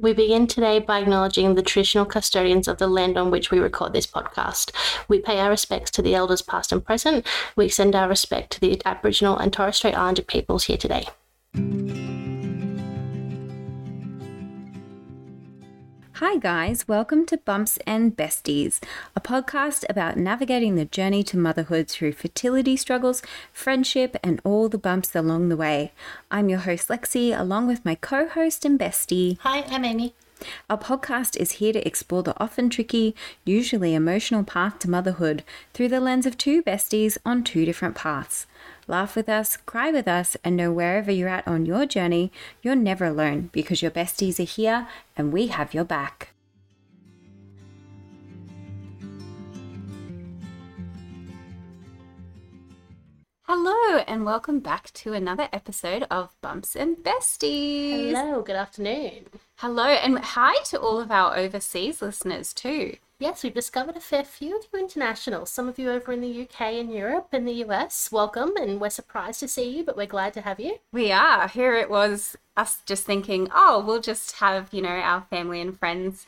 We begin today by acknowledging the traditional custodians of the land on which we record this podcast. We pay our respects to the elders past and present. We extend our respect to the Aboriginal and Torres Strait Islander peoples here today. Hi, guys. Welcome to Bumps and Besties, a podcast about navigating the journey to motherhood through fertility struggles, friendship, and all the bumps along the way. I'm your host, Lexi, along with my co host and bestie. Hi, I'm Amy. Our podcast is here to explore the often tricky, usually emotional path to motherhood through the lens of two besties on two different paths. Laugh with us, cry with us, and know wherever you're at on your journey, you're never alone because your besties are here and we have your back. Hello, and welcome back to another episode of Bumps and Besties. Hello, good afternoon. Hello, and hi to all of our overseas listeners too. Yes, we've discovered a fair few of you international. Some of you over in the UK and Europe and the US. Welcome, and we're surprised to see you, but we're glad to have you. We are. Here it was us just thinking, oh, we'll just have, you know, our family and friends,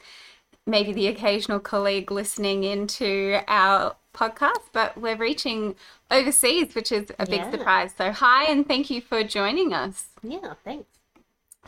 maybe the occasional colleague listening into our podcast, but we're reaching overseas, which is a big Yeah. surprise. So, hi, and thank you for joining us. Yeah, thanks.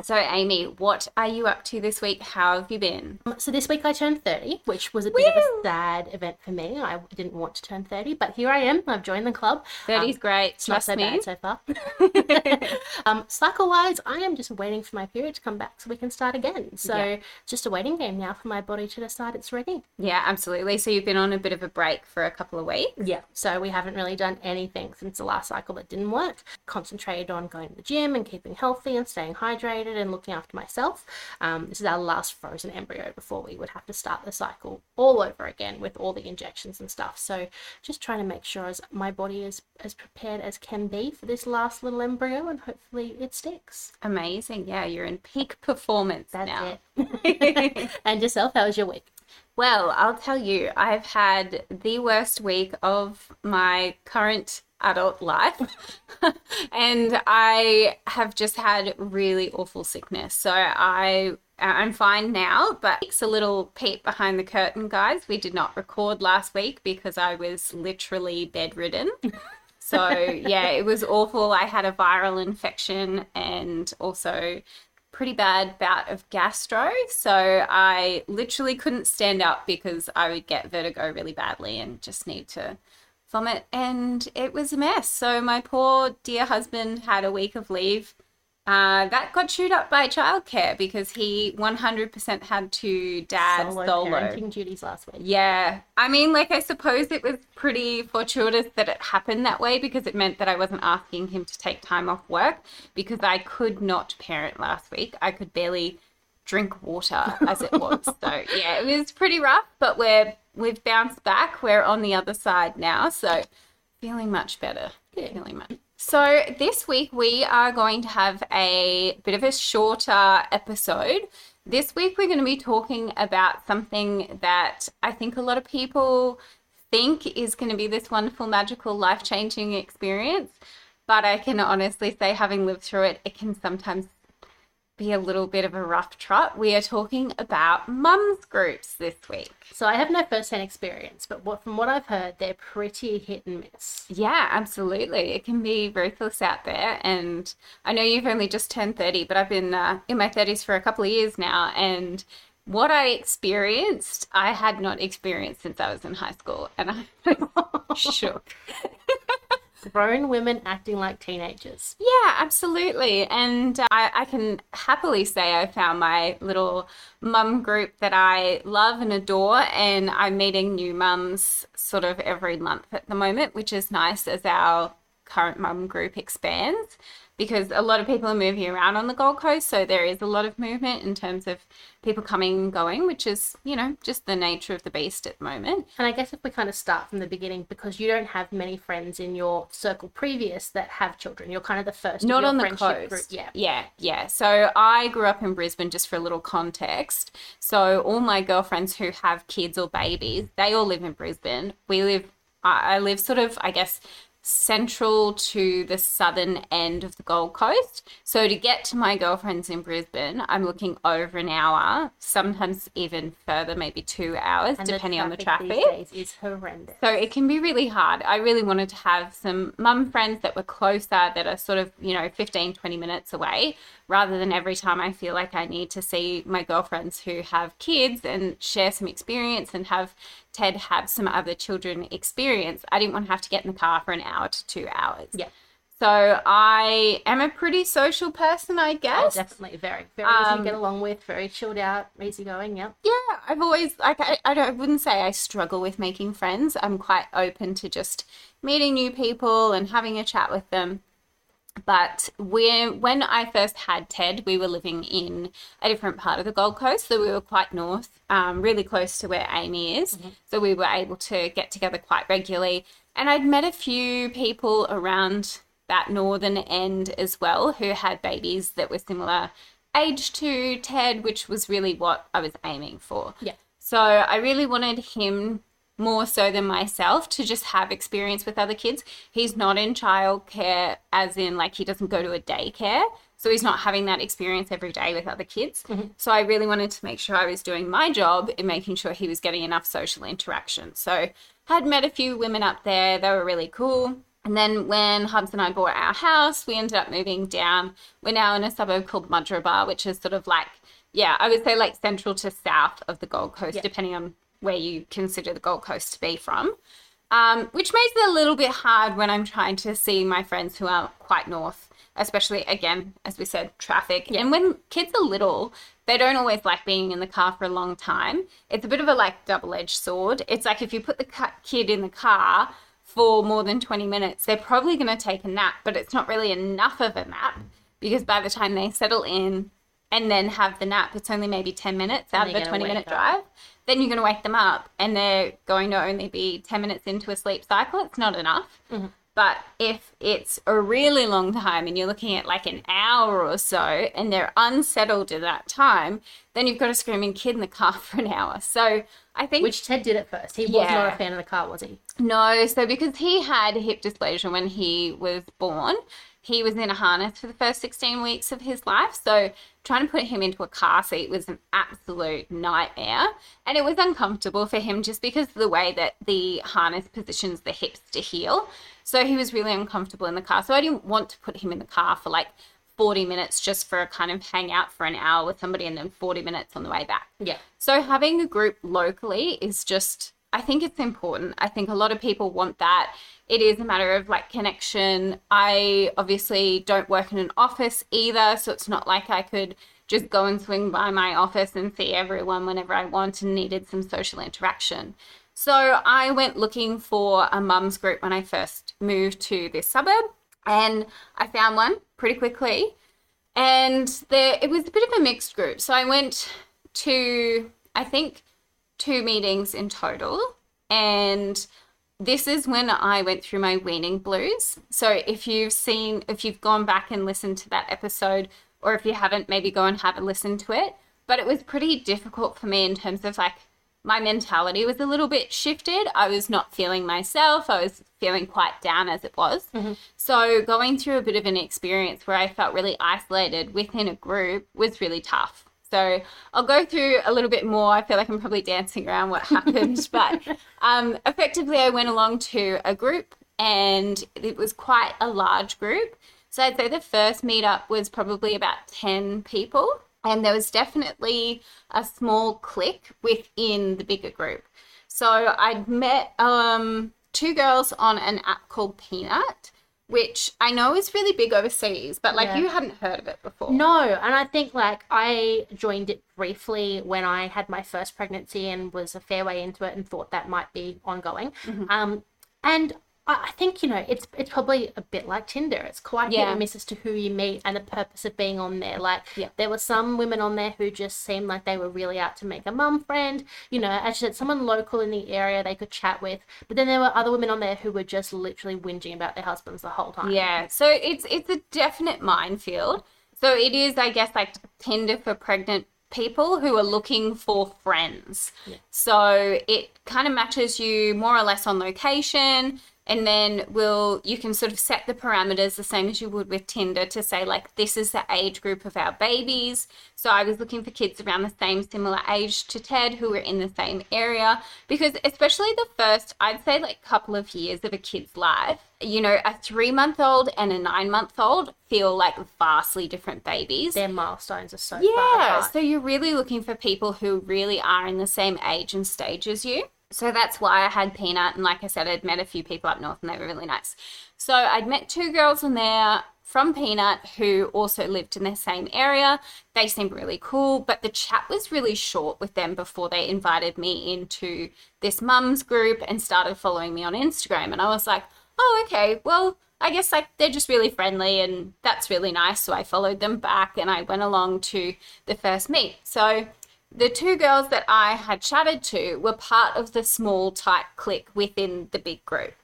So, Amy, what are you up to this week? How have you been? Um, So this week I turned 30, which was a bit of a sad event for me. I didn't want to turn 30, but here I am. I've joined the club. 30's Um, great, It's not so me. bad so far. um, cycle wise, I am just waiting for my period to come back so we can start again. So Yeah. just a waiting game now for my body to decide it's ready. Yeah, absolutely. So, you've been on a bit of a break for a couple of weeks. Yeah. So we haven't really done anything since the last cycle that didn't work. Concentrated on going to the gym and keeping healthy and staying hydrated and looking after myself. Um, this is our last frozen embryo before we would have to start the cycle all over again with all the injections and stuff. So just trying to make sure as my body is as prepared as can be for this last little embryo and hopefully it sticks. Amazing. Yeah, you're in peak performance That's now. it. and yourself, how was your week? Well, I'll tell you, I've had the worst week of my current adult life. and I have just had really awful sickness. So I I'm fine now, but it's a little peep behind the curtain, guys. We did not record last week because I was literally bedridden. So yeah, it was awful. I had a viral infection and also pretty bad bout of gastro. So I literally couldn't stand up because I would get vertigo really badly and just need to vomit. And it was a mess. So my poor dear husband had a week of leave. Uh, that got chewed up by childcare because he 100% had to dad Solo, solo. parenting duties last week. Yeah. I mean, like, I suppose it was pretty fortuitous that it happened that way because it meant that I wasn't asking him to take time off work because I could not parent last week. I could barely drink water as it was. so, yeah, it was pretty rough, but we're we've bounced back. We're on the other side now. So, feeling much better. Good. Feeling much. So, this week we are going to have a bit of a shorter episode. This week we're going to be talking about something that I think a lot of people think is going to be this wonderful, magical, life changing experience. But I can honestly say, having lived through it, it can sometimes be a little bit of a rough trot. We are talking about mums groups this week. So I have no first-hand experience, but what, from what I've heard, they're pretty hit and miss. Yeah, absolutely. It can be ruthless out there. And I know you've only just turned 30, but I've been uh, in my 30s for a couple of years now. And what I experienced, I had not experienced since I was in high school. And I shook. Grown women acting like teenagers. Yeah, absolutely. And uh, I, I can happily say I found my little mum group that I love and adore. And I'm meeting new mums sort of every month at the moment, which is nice as our current mum group expands because a lot of people are moving around on the Gold Coast. So there is a lot of movement in terms of people coming and going, which is, you know, just the nature of the beast at the moment. And I guess if we kind of start from the beginning, because you don't have many friends in your circle previous that have children, you're kind of the first. Not on the coast. Group. Yeah. yeah, yeah. So I grew up in Brisbane, just for a little context. So all my girlfriends who have kids or babies, they all live in Brisbane. We live, I I live sort of, I guess, central to the southern end of the Gold Coast. So to get to my girlfriend's in Brisbane, I'm looking over an hour, sometimes even further, maybe two hours, And depending on the traffic traffic. these days is horrendous. So it can be really hard. I really wanted to have some mum friends that were closer, that are sort of, you know, 15, 20 minutes away, rather than every time I feel like I need to see my girlfriends who have kids and share some experience and have Ted have some other children experience. I didn't want to have to get in the car for an hour to two hours. Yeah. So I am a pretty social person, I Oh, guess. definitely very, very easy Um, to get along with, very chilled out, easygoing. Yeah. Yeah, I've always like I, I don't I wouldn't say I struggle with making friends. I'm quite open to just meeting new people and having a chat with them. But when when I first had Ted, we were living in a different part of the Gold Coast, so we were quite north, um, really close to where Amy is. So we were able to get together quite regularly. And I'd met a few people around that northern end as well who had babies that were similar age to Ted, which was really what I was aiming for. Yeah. So I really wanted him more so than myself to just have experience with other kids. He's not in childcare, as in like he doesn't go to a daycare. So he's not having that experience every day with other kids. Mm-hmm. So I really wanted to make sure I was doing my job in making sure he was getting enough social interaction. So had met a few women up there. They were really cool. And then when Hubs and I bought our house, we ended up moving down. We're now in a suburb called Mudgeeraba, which is sort of like, yeah, I would say like central to south of the Gold Coast, depending on where you consider the Gold Coast to be from. Um, which makes it a little bit hard when I'm trying to see my friends who are quite north, especially again, as we said, traffic. And when kids are little, they don't always like being in the car for a long time. It's a bit of a like double edged sword. It's like if you put the kid in the car for more than 20 minutes, they're probably going to take a nap, but it's not really enough of a nap because by the time they settle in and then have the nap, it's only maybe 10 minutes out of a 20 minute up. drive. Then you're going to wake them up and they're going to only be 10 minutes into a sleep cycle. It's not enough. Mm-hmm. But if it's a really long time and you're looking at like an hour or so and they're unsettled at that time, then you've got a screaming kid in the car for an hour. So I think Which Ted did at first. He was not a fan of the car, was he? no, so because he had hip dysplasia when he was born, he was in a harness for the first 16 weeks of his life. So trying to put him into a car seat was an absolute nightmare. And it was uncomfortable for him just because of the way that the harness positions the hips to heal. So he was really uncomfortable in the car. So I didn't want to put him in the car for like 40 minutes just for a kind of hang out for an hour with somebody and then 40 minutes on the way back. Yeah. So having a group locally is just I think it's important. I think a lot of people want that. It is a matter of like connection. I obviously don't work in an office either, so it's not like I could just go and swing by my office and see everyone whenever I want and needed some social interaction. So I went looking for a mum's group when I first moved to this suburb and I found one pretty quickly and there it was a bit of a mixed group. So I went to I think two meetings in total, and this is when I went through my weaning blues. So if you've seen, if you've gone back and listened to that episode, or if you haven't, maybe go and have a listen to it. But it was pretty difficult for me in terms of like my mentality was a little bit shifted. I was not feeling myself. I was feeling quite down as it was. Mm-hmm. So going through a bit of an experience where I felt really isolated within a group was really tough. So I'll go through a little bit more. I feel like I'm probably dancing around what happened, but um, effectively, I went along to a group and it was quite a large group. So I'd say the first meetup was probably about 10 people, and there was definitely a small clique within the bigger group. So I'd met um, two girls on an app called Peanut, which I know is really big overseas, but like Yeah. you hadn't heard of it before. No, and I think like I joined it briefly when I had my first pregnancy and was a fair way into it and thought that might be ongoing. Mm-hmm. Um, and I think you know it's it's probably a bit like Tinder. It's quite hit and miss as to who you meet and the purpose of being on there. Like Yeah. there were some women on there who just seemed like they were really out to make a mum friend. You know, as you said, someone local in the area they could chat with. But then there were other women on there who were just literally whinging about their husbands the whole time. Yeah, so it's it's a definite minefield. So it is, I guess, like Tinder for pregnant people who are looking for friends. So it kind of matches you more or less on location. And then we'll you can sort of set the parameters the same as you would with Tinder to say like this is the age group of our babies. So I was looking for kids around the same similar age to Ted who were in the same area because especially the first I'd say like couple of years of a kid's life, you know, a 3-month-old and a 9-month-old feel like vastly different babies. Their milestones are so far Yeah, so you're really looking for people who really are in the same age and stage as you. So that's why I had Peanut. And like I said, I'd met a few people up north and they were really nice. So I'd met two girls in there from Peanut who also lived in the same area. They seemed really cool, but the chat was really short with them before they invited me into this mums group and started following me on Instagram. And I was like, oh, okay, well, I guess like they're just really friendly and that's really nice. So I followed them back and I went along to the first meet. So the two girls that I had chatted to were part of the small tight clique within the big group.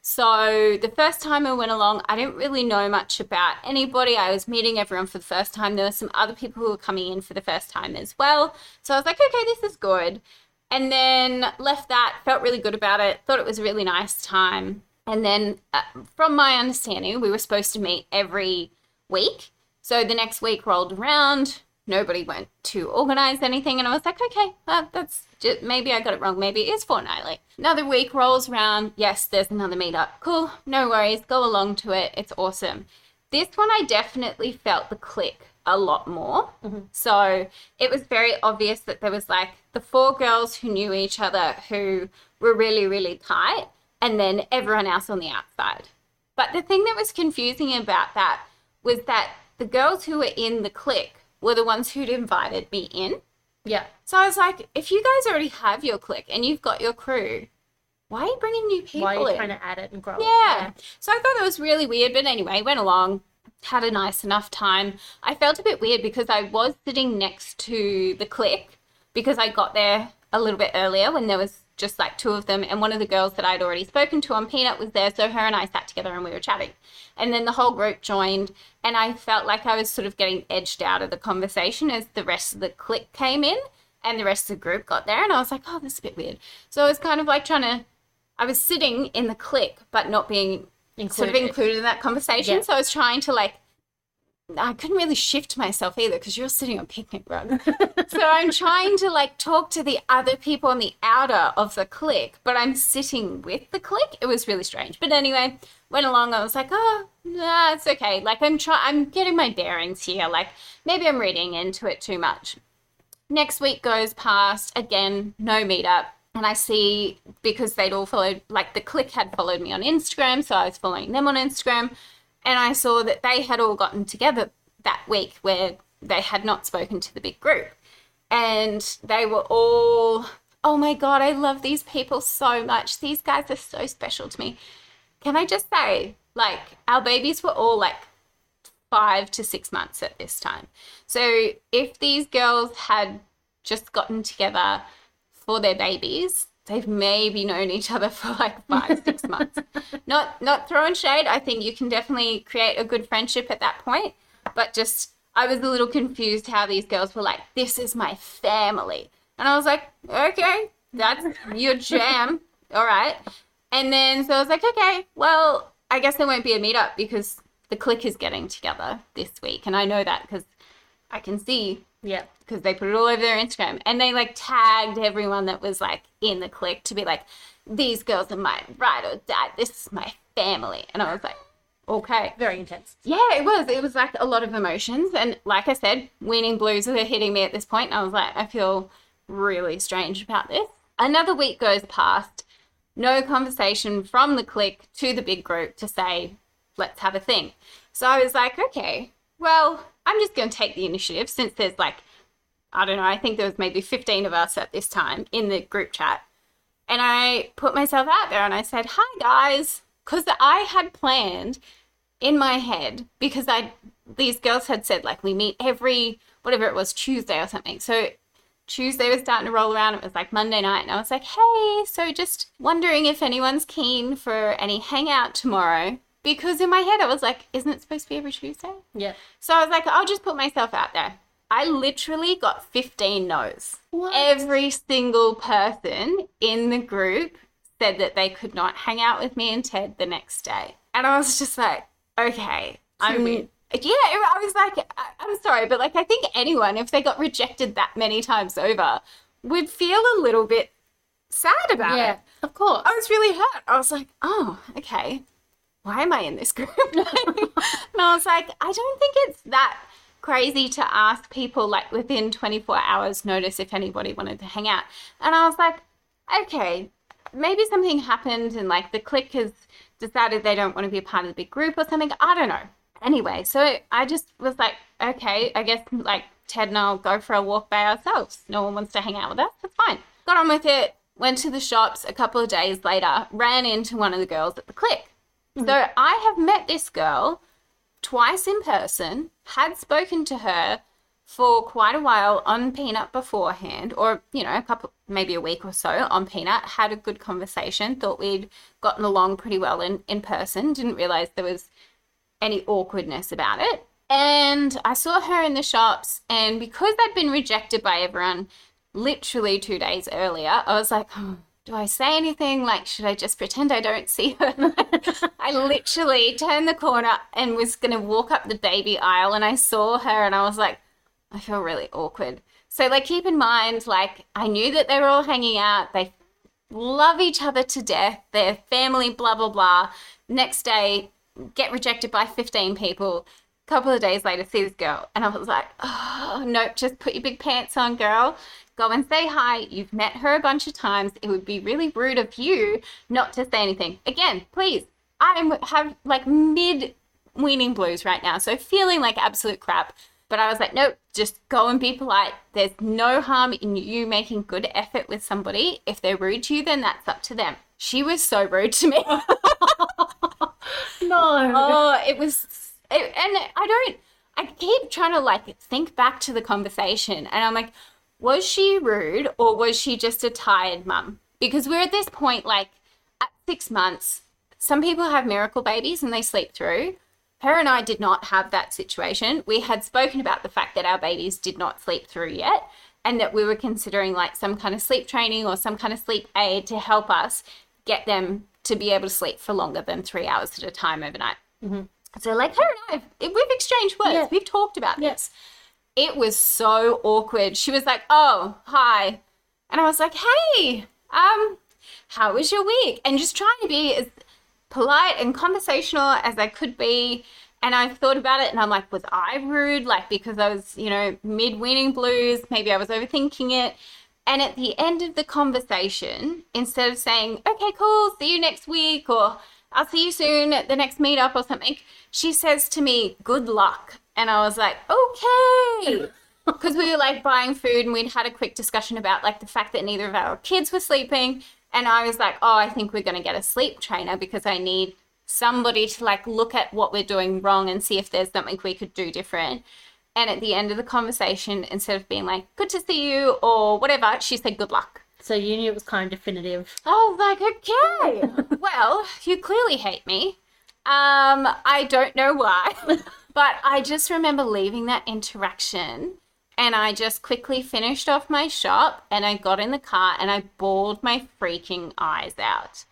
So the first time I went along, I didn't really know much about anybody. I was meeting everyone for the first time. There were some other people who were coming in for the first time as well. So I was like, okay, this is good. And then left that, felt really good about it, thought it was a really nice time. And then, uh, from my understanding, we were supposed to meet every week. So the next week rolled around, nobody went to organize anything, and I was like, okay, well, that's just, maybe I got it wrong. Maybe it is fortnightly. Another week rolls around. Yes, there's another meetup. Cool, no worries. Go along to it. It's awesome. This one, I definitely felt the clique a lot more. Mm-hmm. So it was very obvious that there was like the four girls who knew each other who were really, really tight, and then everyone else on the outside. But the thing that was confusing about that was that the girls who were in the clique were the ones who'd invited me in. yeah. So I was like, if you guys already have your clique and you've got your crew, why are you bringing new people Why are you in? trying to add it and grow it? Yeah. So I thought that was really weird. But anyway, went along, had a nice enough time. I felt a bit weird because I was sitting next to the clique because I got there a little bit earlier when there was just like two of them. And one of the girls that I'd already spoken to on Peanut was there. So her and I sat together and we were chatting. And then the whole group joined. And I felt like I was sort of getting edged out of the conversation as the rest of the clique came in and the rest of the group got there. And I was like, oh, this is a bit weird. So I was kind of like trying to I was sitting in the clique, but not being sort of Included. included in that conversation. Yeah. So I was trying to like, I couldn't really shift myself either because you're sitting on picnic rug. so I'm trying to like talk to the other people on the outer of the clique, but I'm sitting with the clique. It was really strange. But anyway, went along. I was like, oh, nah, it's okay. Like I'm trying, I'm getting my bearings here. Like maybe I'm reading into it too much. Next week goes past again, no meetup. And I see because they'd all followed, like the clique had followed me on Instagram, so I was following them on Instagram, and I saw that they had all gotten together that week where they had not spoken to the big group, and they were all, oh my god, I love these people so much. These guys are so special to me. Can I just say, like, our babies were all like five to six months at this time. So if these girls had just gotten together for their babies, they've maybe known each other for like five, six months. Not not throwing shade. I think you can definitely create a good friendship at that point. But just I was a little confused how these girls were like, This is my family. And I was like, Okay, that's your jam. All right. And then so I was like, okay, well, I guess there won't be a meetup because the clique is getting together this week. And I know that because I can see Yeah. Because they put it all over their Instagram and they like tagged everyone that was like in the clique to be like, these girls are my ride or die. This is my family. And I was like, okay. Very intense. Yeah, it was. It was like a lot of emotions. And like I said, weaning blues were hitting me at this point, And I was like, I feel really strange about this. Another week goes past, no conversation from the clique to the big group to say, let's have a thing. So I was like, okay, well, I'm just going to take the initiative since there's like, I don't know, I think there was maybe 15 of us at this time in the group chat. And I put myself out there and I said, hi guys, because I had planned in my head because I these girls had said like we meet every whatever it was Tuesday or something. So Tuesday was starting to roll around. It was like Monday night, and I was like, hey, so just wondering if anyone's keen for any hangout tomorrow. Because in my head, I was like, isn't it supposed to be every Tuesday? Yeah. So I was like, I'll just put myself out there. I literally got 15 no's. What? Every single person in the group said that they could not hang out with me and Ted the next day. And I was just like, okay, I'm weird. yeah, I was like, I'm sorry, but like, I think anyone, if they got rejected that many times over, would feel a little bit sad about Yeah, it. of course. I was really hurt. I was like, oh, okay. Why am I in this group? and I was like, I don't think it's that crazy to ask people like within 24 hours notice if anybody wanted to hang out. And I was like, okay, maybe something happened and like the clique has decided they don't want to be a part of the big group or something. I don't know. Anyway, so I just was like, okay, I guess like Ted and I'll go for a walk by ourselves. No one wants to hang out with us. That's fine. Got on with it. Went to the shops a couple of days later, ran into one of the girls at the clique. Hmm. So I have met this girl twice in person, had spoken to her for quite a while on Peanut beforehand, or, you know, a couple, maybe a week or so on Peanut, had a good conversation, thought we'd gotten along pretty well in, in person, didn't realize there was any awkwardness about it. And I saw her in the shops, and because I'd been rejected by everyone literally two days earlier, I was like, hmm, do I say anything? Like, should I just pretend I don't see her? I literally turned the corner and was going to walk up the baby aisle, and I saw her, and I was like, I feel really awkward. So, like, keep in mind, like, I knew that they were all hanging out. They love each other to death. They're family, blah, blah, blah. Next day, get rejected by 15 people. A Couple of days later, see this girl. And I was like, oh, nope, just put your big pants on, girl. Go and say hi. You've met her a bunch of times. It would be really rude of you not to say anything. Again, please. I have like mid weaning blues right now, so feeling like absolute crap. But I was like, nope, just go and be polite. There's no harm in you making good effort with somebody. If they're rude to you, then that's up to them. She was so rude to me. no. oh, it was, it, and I don't, I keep trying to like think back to the conversation, and I'm like, was she rude or was she just a tired mum? Because we're at this point, like at six months, some people have miracle babies and they sleep through. Her and I did not have that situation. We had spoken about the fact that our babies did not sleep through yet and that we were considering like some kind of sleep training or some kind of sleep aid to help us get them to be able to sleep for longer than three hours at a time overnight. Mm-hmm. So, like her and I, we've exchanged words. Yeah. We've talked about Yeah. this. It was so awkward. She was like, "Oh, hi," and I was like, "Hey, um, how was your week?" And just trying to be as polite and conversational as I could be. And I thought about it and I'm like, was I rude? Like, because I was, you know, mid weaning blues, maybe I was overthinking it. And at the end of the conversation, instead of saying, okay, cool, see you next week, or I'll see you soon at the next meetup or something, she says to me, good luck. And I was like, okay. Because we were like buying food and we'd had a quick discussion about like the fact that neither of our kids were sleeping. And I was like, oh, I think we're going to get a sleep trainer because I need somebody to like look at what we're doing wrong and see if there's something we could do different. And at the end of the conversation, instead of being like, good to see you or whatever, she said, good luck. So you knew it was kind of definitive. I was like, okay, well, you clearly hate me. Um, I don't know why, but I just remember leaving that interaction and I just quickly finished off my shop and I got in the car and I bawled my freaking eyes out.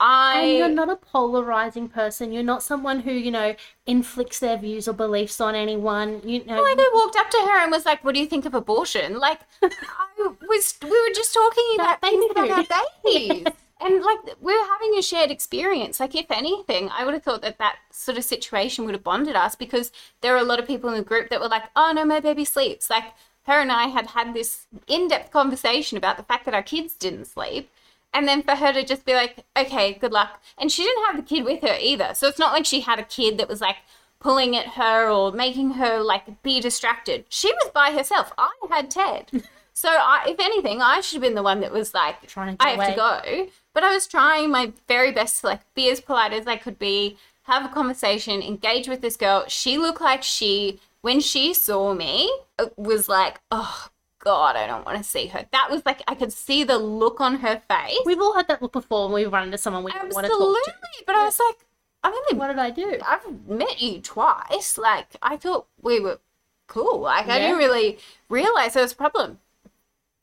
I And you're not a polarizing person. You're not someone who, you know, inflicts their views or beliefs on anyone. You know, like I walked up to her and was like, "What do you think of abortion?" Like I was, we were just talking about things about our babies, and like we were having a shared experience. Like if anything, I would have thought that that sort of situation would have bonded us because there were a lot of people in the group that were like, "Oh no, my baby sleeps." Like her and I had had this in-depth conversation about the fact that our kids didn't sleep. And then for her to just be like, okay, good luck. And she didn't have the kid with her either. So it's not like she had a kid that was like pulling at her or making her like be distracted. She was by herself. I had Ted. So I, if anything, I should have been the one that was like, Trying to I have to go. But I was trying my very best to like be as polite as I could be, have a conversation, engage with this girl. She looked like she, when she saw me, was like, oh God, I don't want to see her. That was like, I could see the look on her face. we've all had that look before when we run into someone we don't want to Absolutely. talk to. But I was like, I've only What did I do? I've met you twice. Like, I thought we were cool. Like, I didn't really realize there was a problem.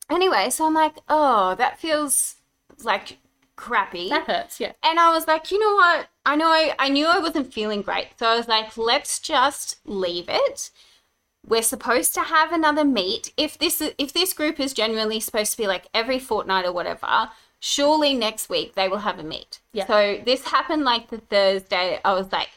Anyway, so I'm like, oh, that feels like crappy. That hurts, yeah. And I was like, you know what? I know I, I knew I wasn't feeling great. So I was like, let's just leave it. We're supposed to have another meet. If this if this group is genuinely supposed to be like every fortnight or whatever, surely next week they will have a meet. Yeah. So this happened like the Thursday. I was like,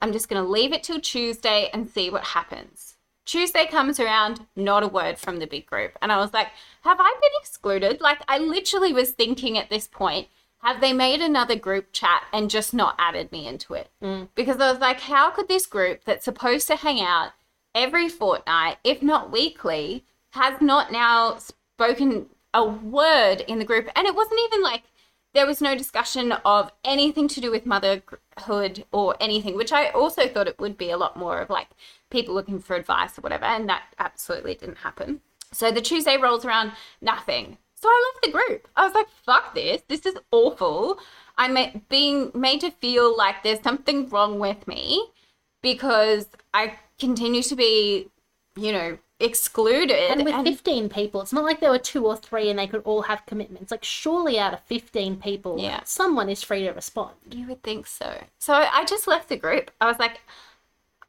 I'm just gonna leave it till Tuesday and see what happens. Tuesday comes around, not a word from the big group. And I was like, have I been excluded? Like, I literally was thinking at this point, have they made another group chat and just not added me into it? Mm. Because I was like, how could this group that's supposed to hang out every fortnight, if not weekly, has not now spoken a word in the group? And it wasn't even like there was no discussion of anything to do with motherhood or anything, which I also thought it would be a lot more of like people looking for advice or whatever. And that absolutely didn't happen. So the Tuesday rolls around, nothing. So I left the group. I was like, fuck this. This is awful. I'm being made to feel like there's something wrong with me because I continue to be, you know, excluded. And with 15 people, it's not like there were two or three and they could all have commitments. Like, surely out of 15 people, Yeah. someone is free to respond. You would think so. So I just left the group. I was like,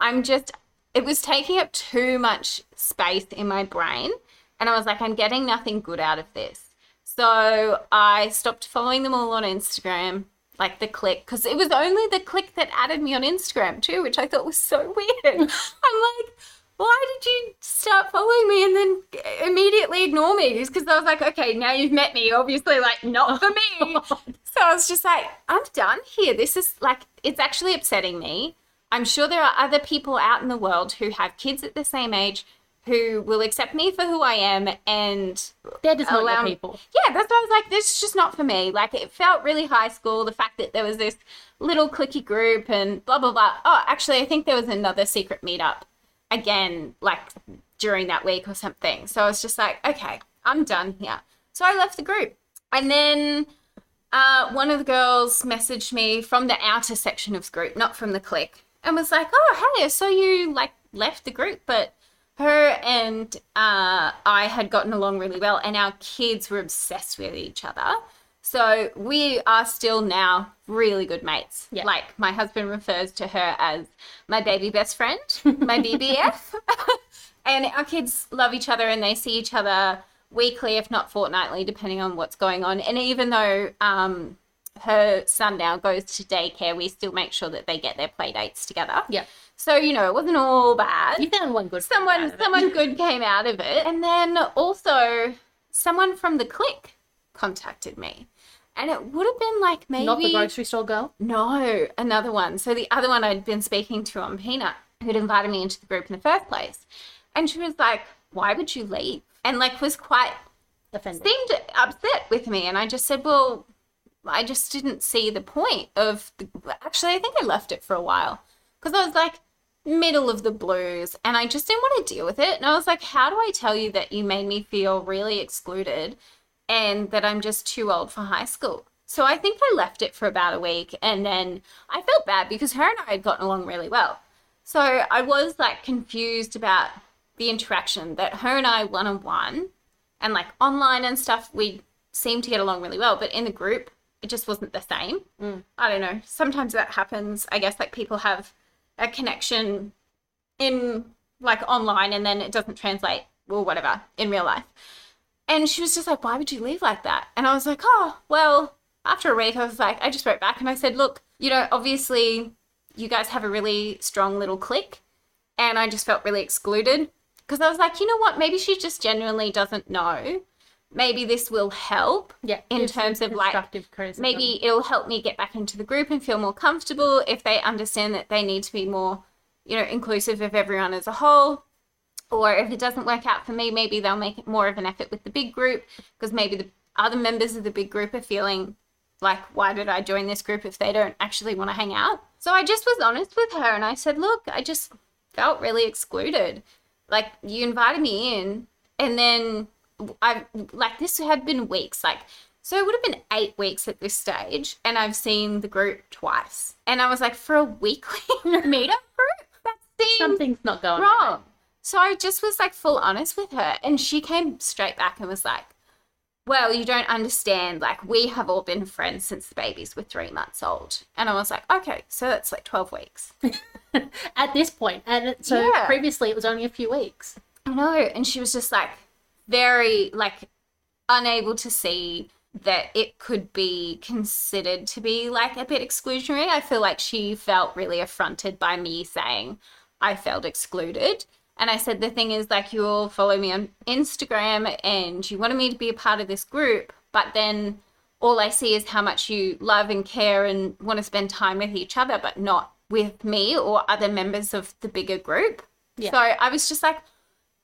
I'm just, it was taking up too much space in my brain. And I was like, I'm getting nothing good out of this. So I stopped following them all on Instagram, like the clique, because it was only the clique that added me on Instagram too, which I thought was so weird. I'm like, why did you start following me and then immediately ignore me? Just because I was like, okay, now you've met me, obviously, like, not for me. Oh so I was just like, I'm done here. This is like, it's actually upsetting me. I'm sure there are other people out in the world who have kids at the same age who will accept me for who I am and They're just not Allow your people. yeah, that's why I was like, this is just not for me. Like, it felt really high school. The fact that there was this little clicky group and blah, blah, blah. Oh, actually, I think there was another secret meetup again, like during that week or something. So I was just like, okay, I'm done here. So I left the group. And then uh, one of the girls messaged me from the outer section of the group, not from the clique, and was like, oh, hey, I saw you like left the group, but her and uh, I had gotten along really well, and our kids were obsessed with each other. So we are still now really good mates. Yeah. Like my husband refers to her as my baby best friend, my BBF. and our kids love each other and they see each other weekly, if not fortnightly, depending on what's going on. And even though um, her son now goes to daycare, we still make sure that they get their play dates together. Yeah. So, you know, it wasn't all bad. You found one good someone someone good came out of it. And then also someone from the clique contacted me. And it would have been like maybe Not the grocery store girl. no another one. So the other one i'd been speaking to on peanut who'd invited me into the group in the first place. And she was like why would you leave? And like was quite Offended. seemed upset with me. And i just said well i just didn't see the point of the... actually i think i left it for a while. Because i was like middle of the blues and i just didn't want to deal with it and i was like how do i tell you that you made me feel really excluded and that i'm just too old for high school so i think i left it for about a week and then i felt bad because her and i had gotten along really well so i was like confused about the interaction that her and i one-on-one and like online and stuff, we seemed to get along really well. But in the group, it just wasn't the same. Mm. I don't know. Sometimes that happens. I guess like people have a connection in like online and then it doesn't translate or whatever in real life. And she was just like, why would you leave like that? And I was like, oh, well, after a week, I was like, I just wrote back and I said, look, you know, obviously you guys have a really strong little clique. And I just felt really excluded because I was like, you know what? Maybe she just genuinely doesn't know. Maybe this will help Yeah. in terms of like criticism. maybe it'll help me get back into the group and feel more comfortable if they understand that they need to be more, you know, inclusive of everyone as a whole. Or if it doesn't work out for me, maybe they'll make it more of an effort with the big group because maybe the other members of the big group are feeling like, why did I join this group if they don't actually want to hang out? So I just was honest with her and I said, look, I just felt really excluded. Like, you invited me in and then I like this had been weeks, like so it would have been eight weeks at this stage, and I've seen the group twice. And I was like, for a weekly meetup group, that seems something's not going wrong. So I just was like full honest with her, and she came straight back and was like, well, you don't understand. Like, we have all been friends since the babies were three months old. And I was like, okay, so that's like 12 weeks. At this point, and so Yeah. previously it was only a few weeks. I know. And she was just like, very, like, unable to see that it could be considered to be like a bit exclusionary. I feel like she felt really affronted by me saying I felt excluded. And I said, the thing is, like, you all follow me on Instagram and you wanted me to be a part of this group, but then all I see is how much you love and care and want to spend time with each other, but not with me or other members of the bigger group. Yeah. So I was just like,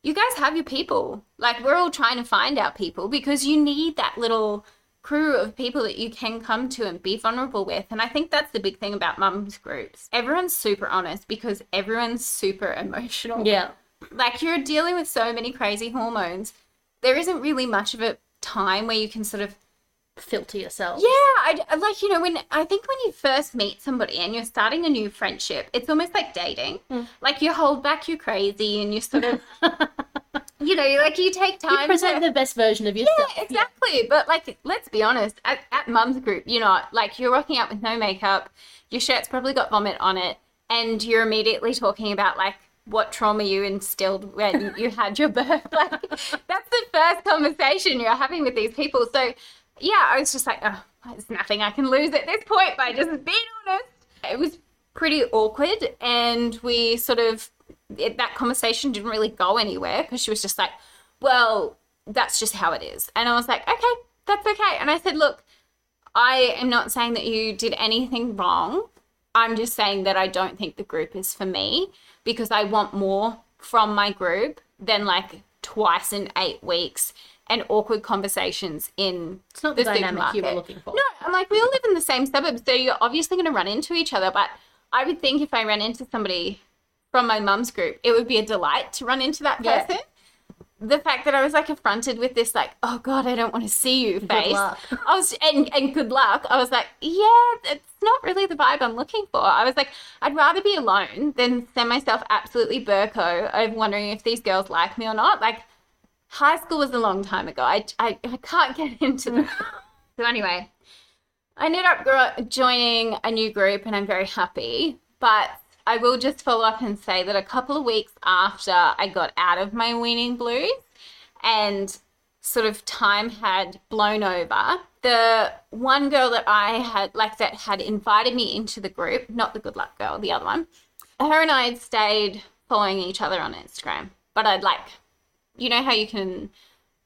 you guys have your people. Like, we're all trying to find our people because you need that little crew of people that you can come to and be vulnerable with. And I think that's the big thing about mums groups. Everyone's super honest because everyone's super emotional Yeah. like you're dealing with so many crazy hormones there isn't really much of a time where you can sort of Filter yourself. yeah I, like you know when i think when you first meet somebody and you're starting a new friendship it's almost like dating Mm. like you hold back your crazy and you sort of you know like you take time You present to- the best version of yourself. yeah, exactly. But like, let's be honest. At, at mum's group, you're not like you're rocking out with no makeup. Your shirt's probably got vomit on it, and you're immediately talking about like what trauma you instilled when you had your birth. Like that's the first conversation you're having with these people. So yeah, I was just like, oh, there's nothing I can lose at this point by just being honest. It was pretty awkward, and we sort of it, that conversation didn't really go anywhere because she was just like, well, that's just how it is. And I was like, okay, that's okay. And I said, look, I am not saying that you did anything wrong. I'm just saying that I don't think the group is for me because I want more from my group than like twice in eight weeks and awkward conversations in It's not the, the dynamic you were looking for. no, I'm like, we all live in the same suburbs, so you're obviously going to run into each other. But I would think if I ran into somebody from my mum's group, it would be a delight to run into that Yeah. person. The fact that I was like affronted with this, like, oh god, I don't want to see you face. I was, and and good luck. I was like, yeah, it's not really the vibe I'm looking for. I was like, I'd rather be alone than send myself absolutely burko over wondering if these girls like me or not. Like, high school was a long time ago. I, I, I can't get into that. so anyway, I ended up gro- joining a new group and I'm very happy. But I will just follow up and say that a couple of weeks after I got out of my weaning blues and sort of time had blown over, the one girl that I had, like, that had invited me into the group, not the good luck girl, the other one, her and I had stayed following each other on Instagram. But I'd like, you know how you can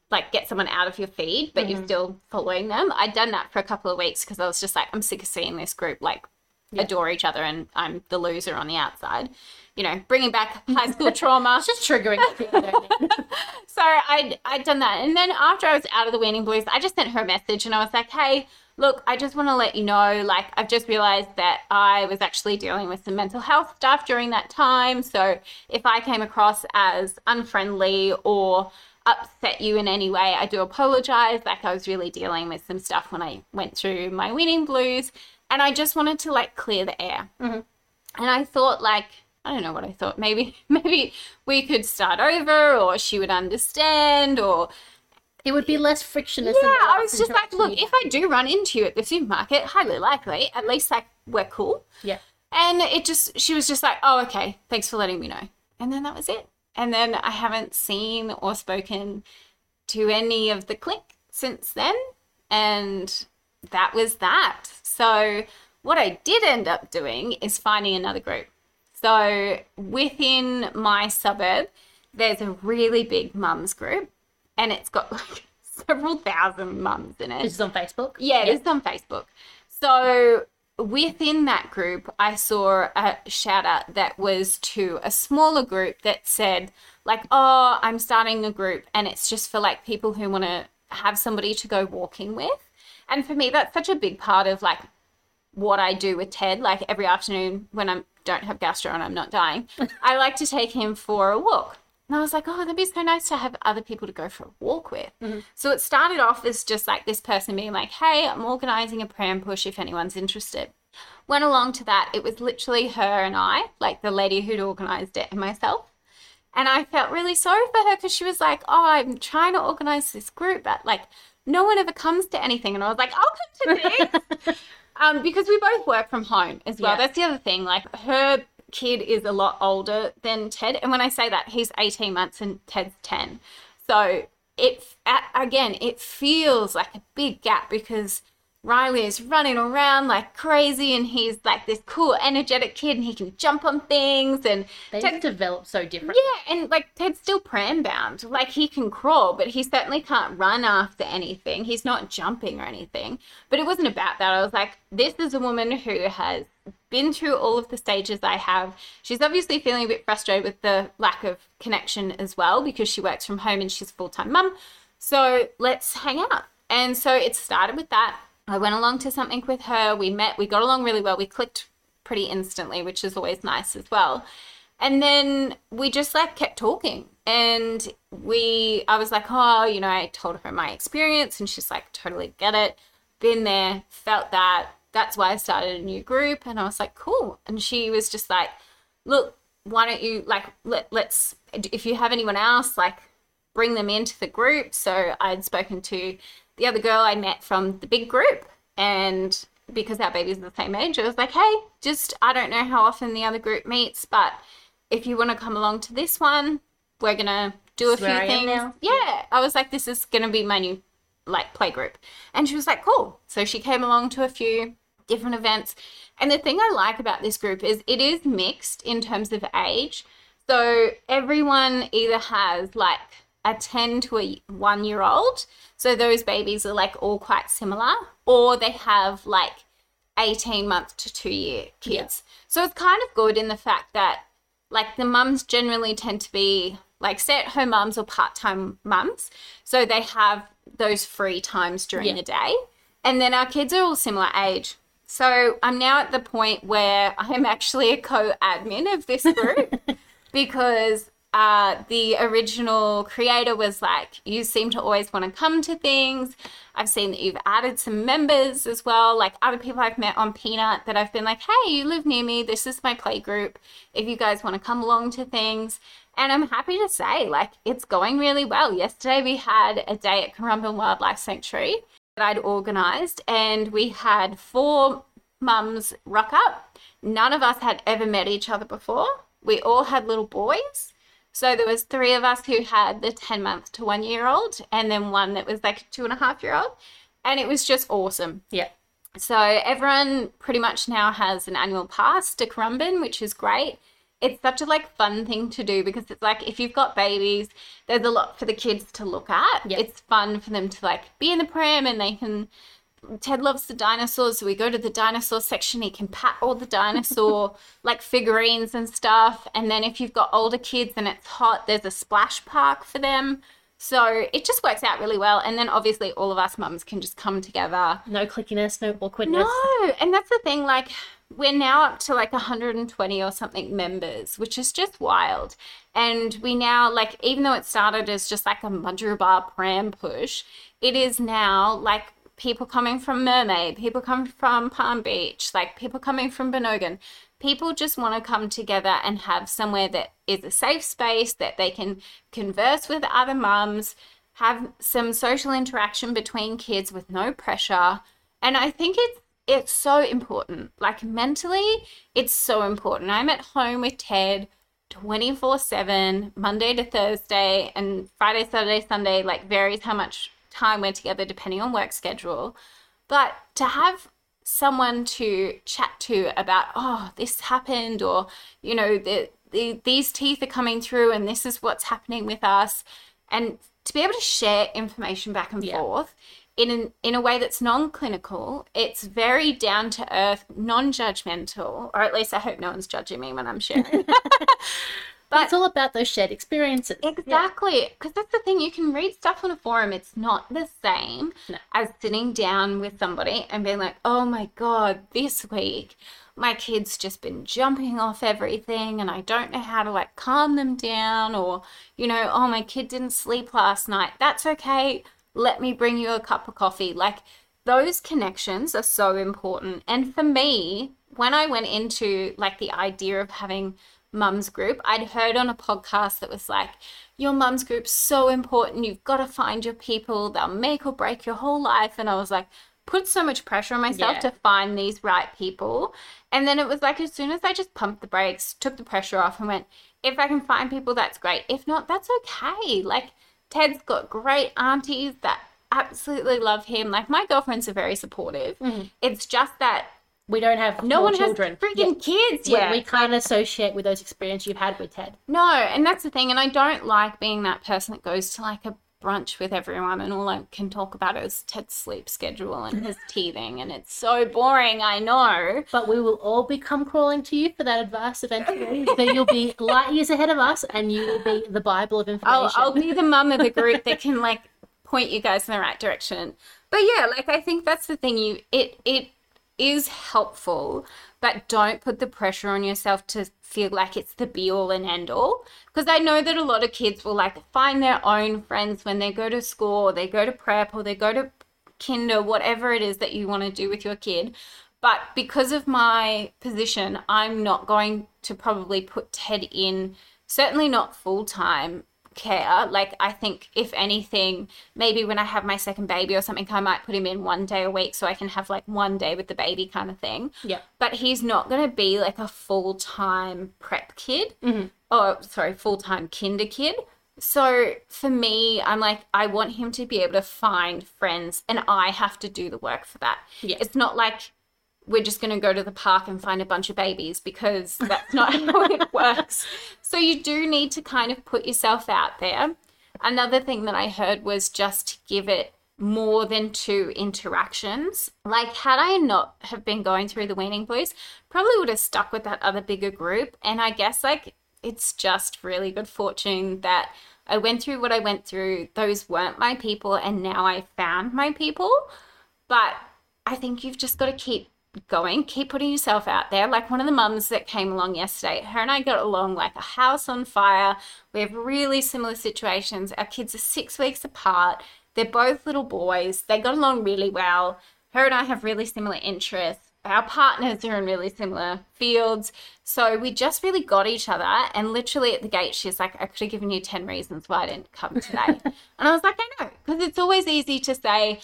like get someone out of your feed, but you're mm-hmm. still following them. I'd done that for a couple of weeks because I was just like, I'm sick of seeing this group like adore each other and I'm the loser on the outside. You know, bringing back high school trauma. It's just triggering. things you don't need. So I'd, I'd done that. And then after I was out of the weaning blues, I just sent her a message and I was like, hey, look, I just want to let you know, like, I've just realized that I was actually dealing with some mental health stuff during that time. So if I came across as unfriendly or upset you in any way, I do apologize. Like, I was really dealing with some stuff when I went through my weaning blues. And I just wanted to, like, clear the air. Mm-hmm. And I thought, like, I don't know what I thought. Maybe, maybe we could start over, or she would understand, or It would be less frictionless. yeah. I was just like, look, if I do run into you at the supermarket, highly likely, at mm-hmm. least like we're cool. yeah. And it just, she was just like, oh, okay, thanks for letting me know. And then that was it. And then I haven't seen or spoken to any of the clique since then. And that was that. So, what I did end up doing is finding another group. So, within my suburb, there's a really big mums group, and it's got like several thousand mums in it. This is on Facebook. Yeah, it is on Facebook. So within that group, I saw a shout out that was to a smaller group that said, like, oh, I'm starting a group and it's just for like people who want to have somebody to go walking with. And for me, that's such a big part of like what I do with Ted. Like every afternoon when I don't have gastro and I'm not dying, I like to take him for a walk. And I was like, oh, that'd be so nice to have other people to go for a walk with. So it started off as just like this person being like, hey, I'm organizing a pram push if anyone's interested. Went along to that. It was literally her and I, like the lady who'd organized it and myself. And I felt really sorry for her because she was like, "Oh, I'm trying to organize this group, but like no one ever comes to anything." And I was like, "I'll come to this." um, because we both work from home as well. Yeah. That's the other thing. Like her kid is a lot older than Ted, and when I say that, he's 18 months and Ted's 10. So it again, it feels like a big gap because Riley is running around like crazy, and he's like this cool, energetic kid, and he can jump on things. And They Ted- just develop so different. yeah, and like Ted's still pram bound. Like he can crawl, but he certainly can't run after anything. He's not jumping or anything. But it wasn't about that. I was like, this is a woman who has been through all of the stages I have. She's obviously feeling a bit frustrated with the lack of connection as well because she works from home and she's full time mum. So let's hang out. And so it started with that. I went along to something with her. We met, we got along really well. We clicked pretty instantly, which is always nice as well. And then we just like kept talking. And we, I was like, oh, you know, I told her my experience, and she's like, totally get it. Been there, felt that. That's why I started a new group. And I was like, cool. And she was just like, look, why don't you like let let's if you have anyone else like bring them into the group. So I'd spoken to the other girl I met from the big group, and because our baby's the same age, I was like, hey, just I don't know how often the other group meets, but if you want to come along to this one, we're gonna do a That's few where I am things. Yeah, I was like, this is gonna be my new like play group, and she was like, cool. So she came along to a few different events. And the thing I like about this group is it is mixed in terms of age. So everyone either has like a 10 to a one year old. So those babies are like all quite similar, or they have like 18 month to two year kids. So it's kind of good in the fact that like the mums generally tend to be like stay at home mums or part time mums. So they have those free times during Yeah. the day. And then our kids are all similar age. So I'm now at the point where I'm actually a co admin of this group because uh, the original creator was like, You seem to always want to come to things. I've seen that you've added some members as well, like other people I've met on Peanut that I've been like, Hey, you live near me. This is my play group. If you guys want to come along to things. And I'm happy to say, like, it's going really well. Yesterday we had a day at Currumbin Wildlife Sanctuary that I'd organised, and we had four mums rock up. None of us had ever met each other before. We all had little boys. So there was three of us who had the 10 month to one year old, and then one that was like a two and a half year old. And it was just awesome. Yeah. So everyone pretty much now has an annual pass to Currumbin, which is great. It's such a like fun thing to do because it's like if you've got babies, there's a lot for the kids to look at. Yeah. It's fun for them to like be in the pram and they can Ted loves the dinosaurs, so we go to the dinosaur section. He can pat all the dinosaur like figurines and stuff. And then if you've got older kids and it's hot, there's a splash park for them. So it just works out really well. And then obviously all of us mums can just come together. No cliquiness, no awkwardness. No, and that's the thing. Like we're now up to like 120 or something members, which is just wild. And we now like even though it started as just like a Mudgeeraba pram push, it is now like people coming from Mermaid, people coming from Palm Beach, like people coming from Bonogin. People just want to come together and have somewhere that is a safe space that they can converse with other mums, have some social interaction between kids with no pressure. And I think it's it's so important. Like mentally, it's so important. I'm at home with Ted 24 7, Monday to Thursday, and Friday, Saturday, Sunday, like varies how much time we're together depending on work schedule. But to have someone to chat to about, oh, this happened, or, you know, the, the, these teeth are coming through and this is what's happening with us, and to be able to share information back and Yeah. forth in an, in a way that's non-clinical it's very down to earth non-judgmental or at least i hope no one's judging me when i'm sharing But it's all about those shared experiences. Exactly. Because that's the thing, you can read stuff on a forum. It's not the same No. as sitting down with somebody and being like, oh my God, this week my kid's just been jumping off everything and I don't know how to like calm them down. Or, you know, oh, my kid didn't sleep last night. That's okay. Let me bring you a cup of coffee. Like, those connections are so important. And for me, when I went into like the idea of having mums group. I'd heard on a podcast that was like, your mums group's so important. You've got to find your people. They'll make or break your whole life. And I was like, put so much pressure on myself Yeah. to find these right people. And then it was like, as soon as I just pumped the brakes, took the pressure off, and went, if I can find people, that's great. If not, that's okay. Like, Ted's got great aunties that absolutely love him. Like, my girlfriends are very supportive. Mm-hmm. It's just that We don't have no one children. has freaking kids Yeah. yet. We can't associate with those experiences you've had with Ted. No, and that's the thing. And I don't like being that person that goes to like a brunch with everyone and all I can talk about is Ted's sleep schedule and his teething. And it's so boring, I know. But we will all be come crawling to you for that advice eventually. so you'll be light years ahead of us and you will be the Bible of information. I'll, I'll be the mum of the group that can like point you guys in the right direction. But yeah, like I think that's the thing. You it it is helpful, but don't put the pressure on yourself to feel like it's the be all and end all. Because I know that a lot of kids will like find their own friends when they go to school, or they go to prep, or they go to kinder, whatever it is that you want to do with your kid. But because of my position, I'm not going to probably put Ted in, certainly not full time care. Like, I think if anything, maybe when I have my second baby or something, I might put him in one day a week so I can have like one day with the baby kind of thing. Yeah. But he's not going to be like a full time prep kid or, sorry, full time kinder kid. So for me, I'm like, I want him to be able to find friends and I have to do the work for that. Yeah. It's not like we're just going to go to the park and find a bunch of babies because that's not how it works. So you do need to kind of put yourself out there. Another thing that I heard was just to give it more than two interactions. Like had I not have been going through the weaning blues, probably would have stuck with that other bigger group. And I guess like it's just really good fortune that I went through what I went through. Those weren't my people, and now I found my people. But I think you've just got to keep going, keep putting yourself out there. Like one of the mums that came along yesterday, her and I got along like a house on fire. We have really similar situations. Our kids are six weeks apart. They're both little boys. They got along really well. Her and I have really similar interests. Our partners are in really similar fields. So we just really got each other. And literally at the gate, she's like, I could have given you 10 reasons why I didn't come today. and I was like, I know. Because it's always easy to say,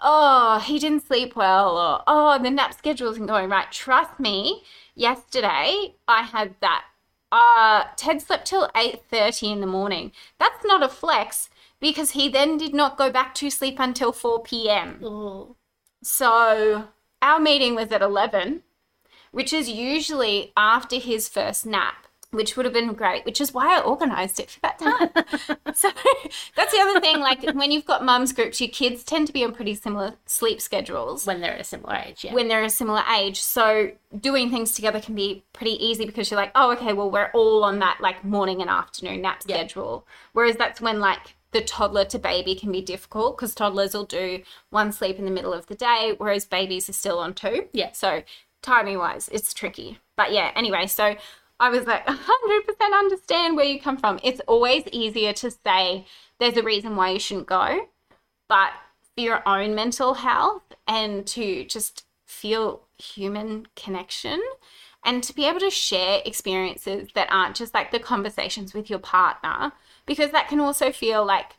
oh, he didn't sleep well, or oh, the nap schedule isn't going right. Trust me, yesterday I had that. Uh, Ted slept till 8.30 in the morning. That's not a flex because he then did not go back to sleep until 4 p.m. So our meeting was at 11, which is usually after his first nap, which would have been great, which is why I organized it for that time. so that's the other thing. Like when you've got mums groups, your kids tend to be on pretty similar sleep schedules when they're a similar age, yeah. when they're a similar age. So doing things together can be pretty easy because you're like, oh, okay, well, we're all on that like morning and afternoon nap Yeah. schedule. Whereas that's when like the toddler to baby can be difficult because toddlers will do one sleep in the middle of the day, whereas babies are still on two. Yeah. So timing wise, it's tricky. But yeah, anyway, so I was like 100% understand where you come from. It's always easier to say there's a reason why you shouldn't go, but for your own mental health and to just feel human connection and to be able to share experiences that aren't just like the conversations with your partner because that can also feel like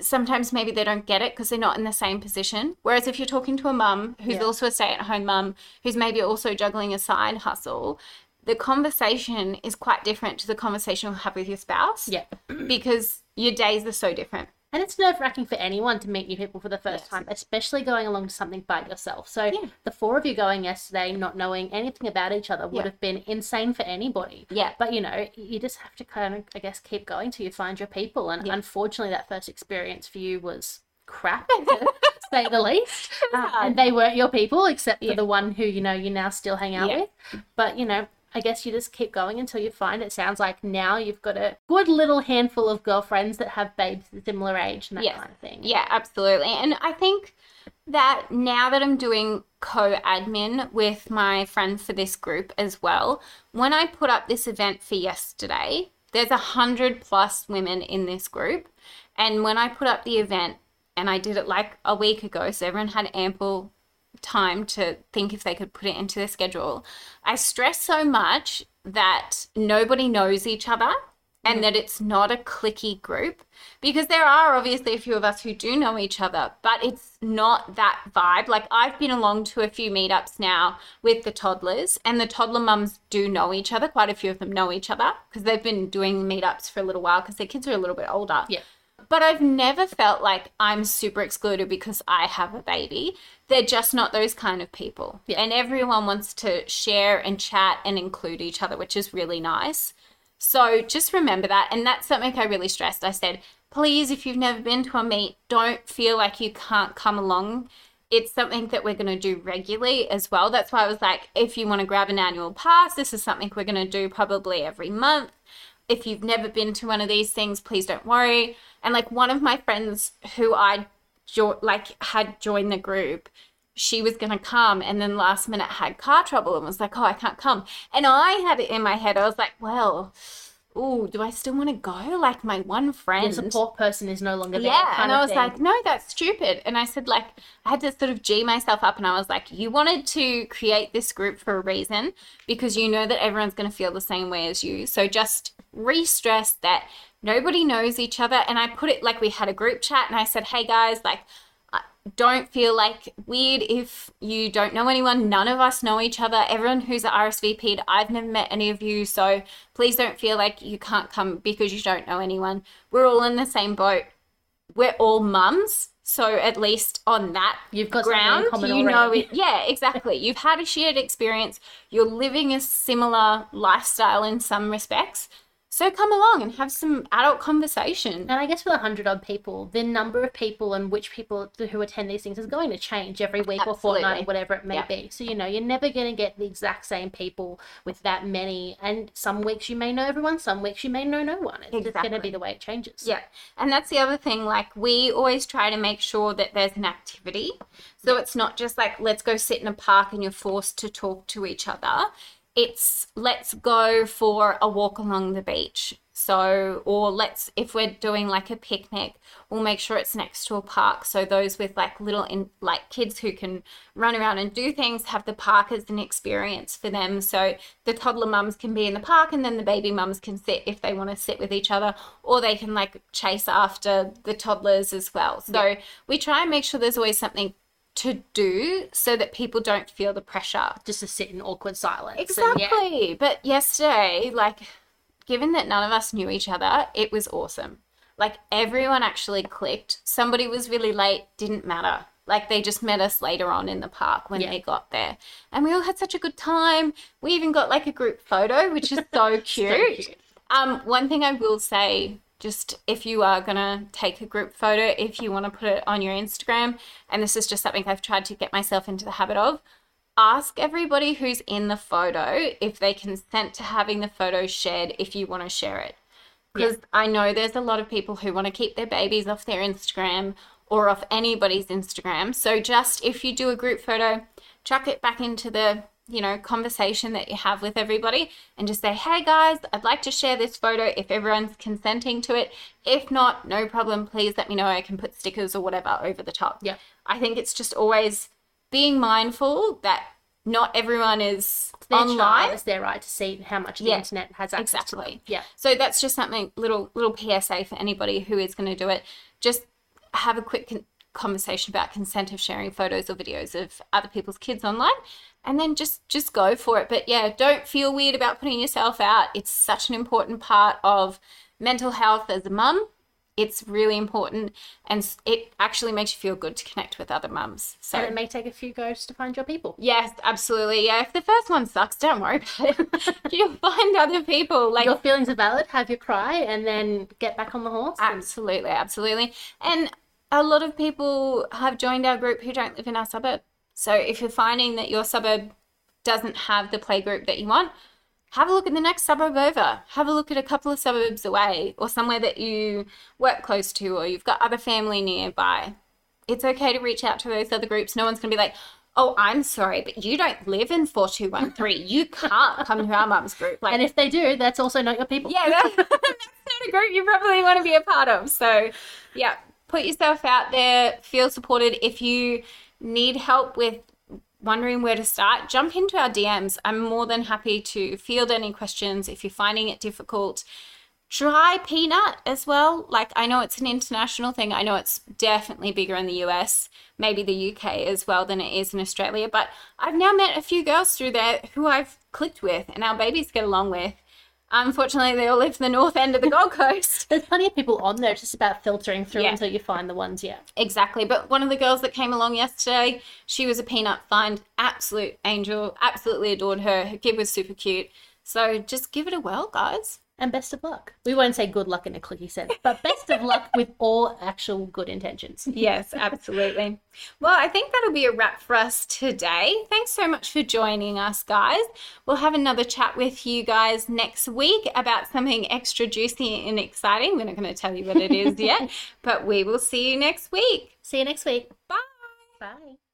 sometimes maybe they don't get it because they're not in the same position whereas if you're talking to a mum who's Yeah. also a stay-at-home mum who's maybe also juggling a side hustle the conversation is quite different to the conversation you'll have with your spouse yeah. because your days are so different And it's nerve wracking for anyone to meet new people for the first Yes. time, especially going along to something by yourself. So Yeah. the four of you going yesterday, not knowing anything about each other, would Yeah. have been insane for anybody. Yeah. But you know, you just have to kind of, I guess, keep going till you find your people. And Yeah. unfortunately, that first experience for you was crap, to say the least. Uh, and they weren't your people, except for the one who you know you now still hang out with. But you know. I guess you just keep going until you find it. Sounds like now you've got a good little handful of girlfriends that have babes similar age and that Yes. kind of thing. Yeah, absolutely. And I think that now that I'm doing co admin with my friend for this group as well, when I put up this event for yesterday, there's a hundred plus women in this group. And when I put up the event, and I did it like a week ago, so everyone had ample time to think if they could put it into their schedule. I stress so much that nobody knows each other and that it's not a cliquey group because there are obviously a few of us who do know each other, but it's not that vibe. Like I've been along to a few meetups now with the toddlers, and the toddler mums do know each other. Quite a few of them know each other because they've been doing meetups for a little while because their kids are a little bit older. Yeah. But I've never felt like I'm super excluded because I have a baby. They're just not those kind of people. Yeah. And everyone wants to share and chat and include each other, which is really nice. So just remember that. And that's something I really stressed. I said, please, if you've never been to a meet, don't feel like you can't come along. It's something that we're going to do regularly as well. That's why I was like, if you want to grab an annual pass, this is something we're going to do probably every month. If you've never been to one of these things, please don't worry. And like one of my friends who I jo- like had joined the group, she was going to come and then last minute had car trouble and was like, oh, I can't come. And I had it in my head. I was like, well, oh, do I still want to go? Like my one friend. Your support person is no longer there. Yeah, and I was thing. like, no, that's stupid. And I said, like, I had to sort of G myself up, and I was like, you wanted to create this group for a reason because you know that everyone's going to feel the same way as you. So just re stress that nobody knows each other. And I put it like we had a group chat, and I said, hey guys, like, don't feel like weird if you don't know anyone. None of us know each other. Everyone who's RSVP'd, I've never met any of you. So please don't feel like you can't come because you don't know anyone. We're all in the same boat. We're all mums. So at least on that You've got ground, you know it. Yeah, exactly. You've had a shared experience. You're living a similar lifestyle in some respects. So come along and have some adult conversation. And I guess with a hundred odd people, the number of people and which people who attend these things is going to change every week or fortnight, or whatever it may Yeah. be. So you know, you're never going to get the exact same people with that many. And some weeks you may know everyone, some weeks you may know no one. It's just going to be the way it changes. Yeah. And that's the other thing. Like, we always try to make sure that there's an activity. So it's not just like, let's go sit in a park and you're forced to talk to each other. It's let's go for a walk along the beach. So, or let's, if we're doing like a picnic, we'll make sure it's next to a park. So, those with like little, in, like kids who can run around and do things have the park as an experience for them. So, the toddler mums can be in the park and then the baby mums can sit if they want to sit with each other, or they can like chase after the toddlers as well. So, we try and make sure there's always something to do so that people don't feel the pressure. Just to sit in awkward silence. and yeah. Exactly. But yesterday, like, given that none of us knew each other, it was awesome. Like, everyone actually clicked. Somebody was really late, didn't matter. Like, they just met us later on in the park when Yeah. they got there. And we all had such a good time. We even got like a group photo, which is so cute. cute. Um, one thing I will say, just if you are gonna take a group photo, if you want to put it on your Instagram, and this is just something I've tried to get myself into the habit of, ask everybody who's in the photo if they consent to having the photo shared if you want to share it. Because I know there's a lot of people who want to keep their babies off their Instagram or off anybody's Instagram. So just if you do a group photo, chuck it back into the you know conversation that you have with everybody and just say hey guys i'd like to share this photo if everyone's consenting to it if not no problem please let me know i can put stickers or whatever over the top Yeah. i think it's just always being mindful that not everyone is Their online child, it's their right to see how much the Yeah, internet has access exactly. Yeah. So that's just something little little PSA for anybody who is going to do it. Just have a quick con- conversation about consent of sharing photos or videos of other people's kids online and then just just go for it. But yeah, don't feel weird about putting yourself out. It's such an important part of mental health as a mum. It's really important and it actually makes you feel good to connect with other mums. So And it may take a few goes to find your people. Yes, absolutely. Yeah, if the first one sucks, don't worry about it. You'll find other people. Like your feelings are valid, have your cry, and then get back on the horse. and- Absolutely, absolutely. And a lot of people have joined our group who don't live in our suburb. So if you're finding that your suburb doesn't have the play group that you want, have a look at the next suburb over. Have a look at a couple of suburbs away or somewhere that you work close to or you've got other family nearby. It's okay to reach out to those other groups. No one's going to be like, oh, I'm sorry, but you don't live in 4213. You can't come to our mum's group. Like, And if they do, that's also not your people. yeah, that, that's not a group you probably want to be a part of. So, yeah, put yourself out there, feel supported. If you need help with wondering where to start, jump into our DMs. I'm more than happy to field any questions if you're finding it difficult. Try peanut as well. Like, I know it's an international thing. I know it's definitely bigger in the US, maybe the UK as well than it is in Australia. But I've now met a few girls through there who I've clicked with and our babies get along with. Unfortunately, they all live in the north end of the Gold Coast. There's plenty of people on there. It's just about filtering through Yeah. until you find the ones. Yeah. Exactly. But one of the girls that came along yesterday, she was a peanut find, absolute angel, absolutely adored her. Her kid was super cute. So just give it a whirl, guys. And best of luck. We won't say good luck in a clicky sense, but best of luck with all actual good intentions. Yes, absolutely. well, I think that'll be a wrap for us today. Thanks so much for joining us, guys. We'll have another chat with you guys next week about something extra juicy and exciting. We're not going to tell you what it is yet, but we will see you next week. See you next week. Bye. Bye.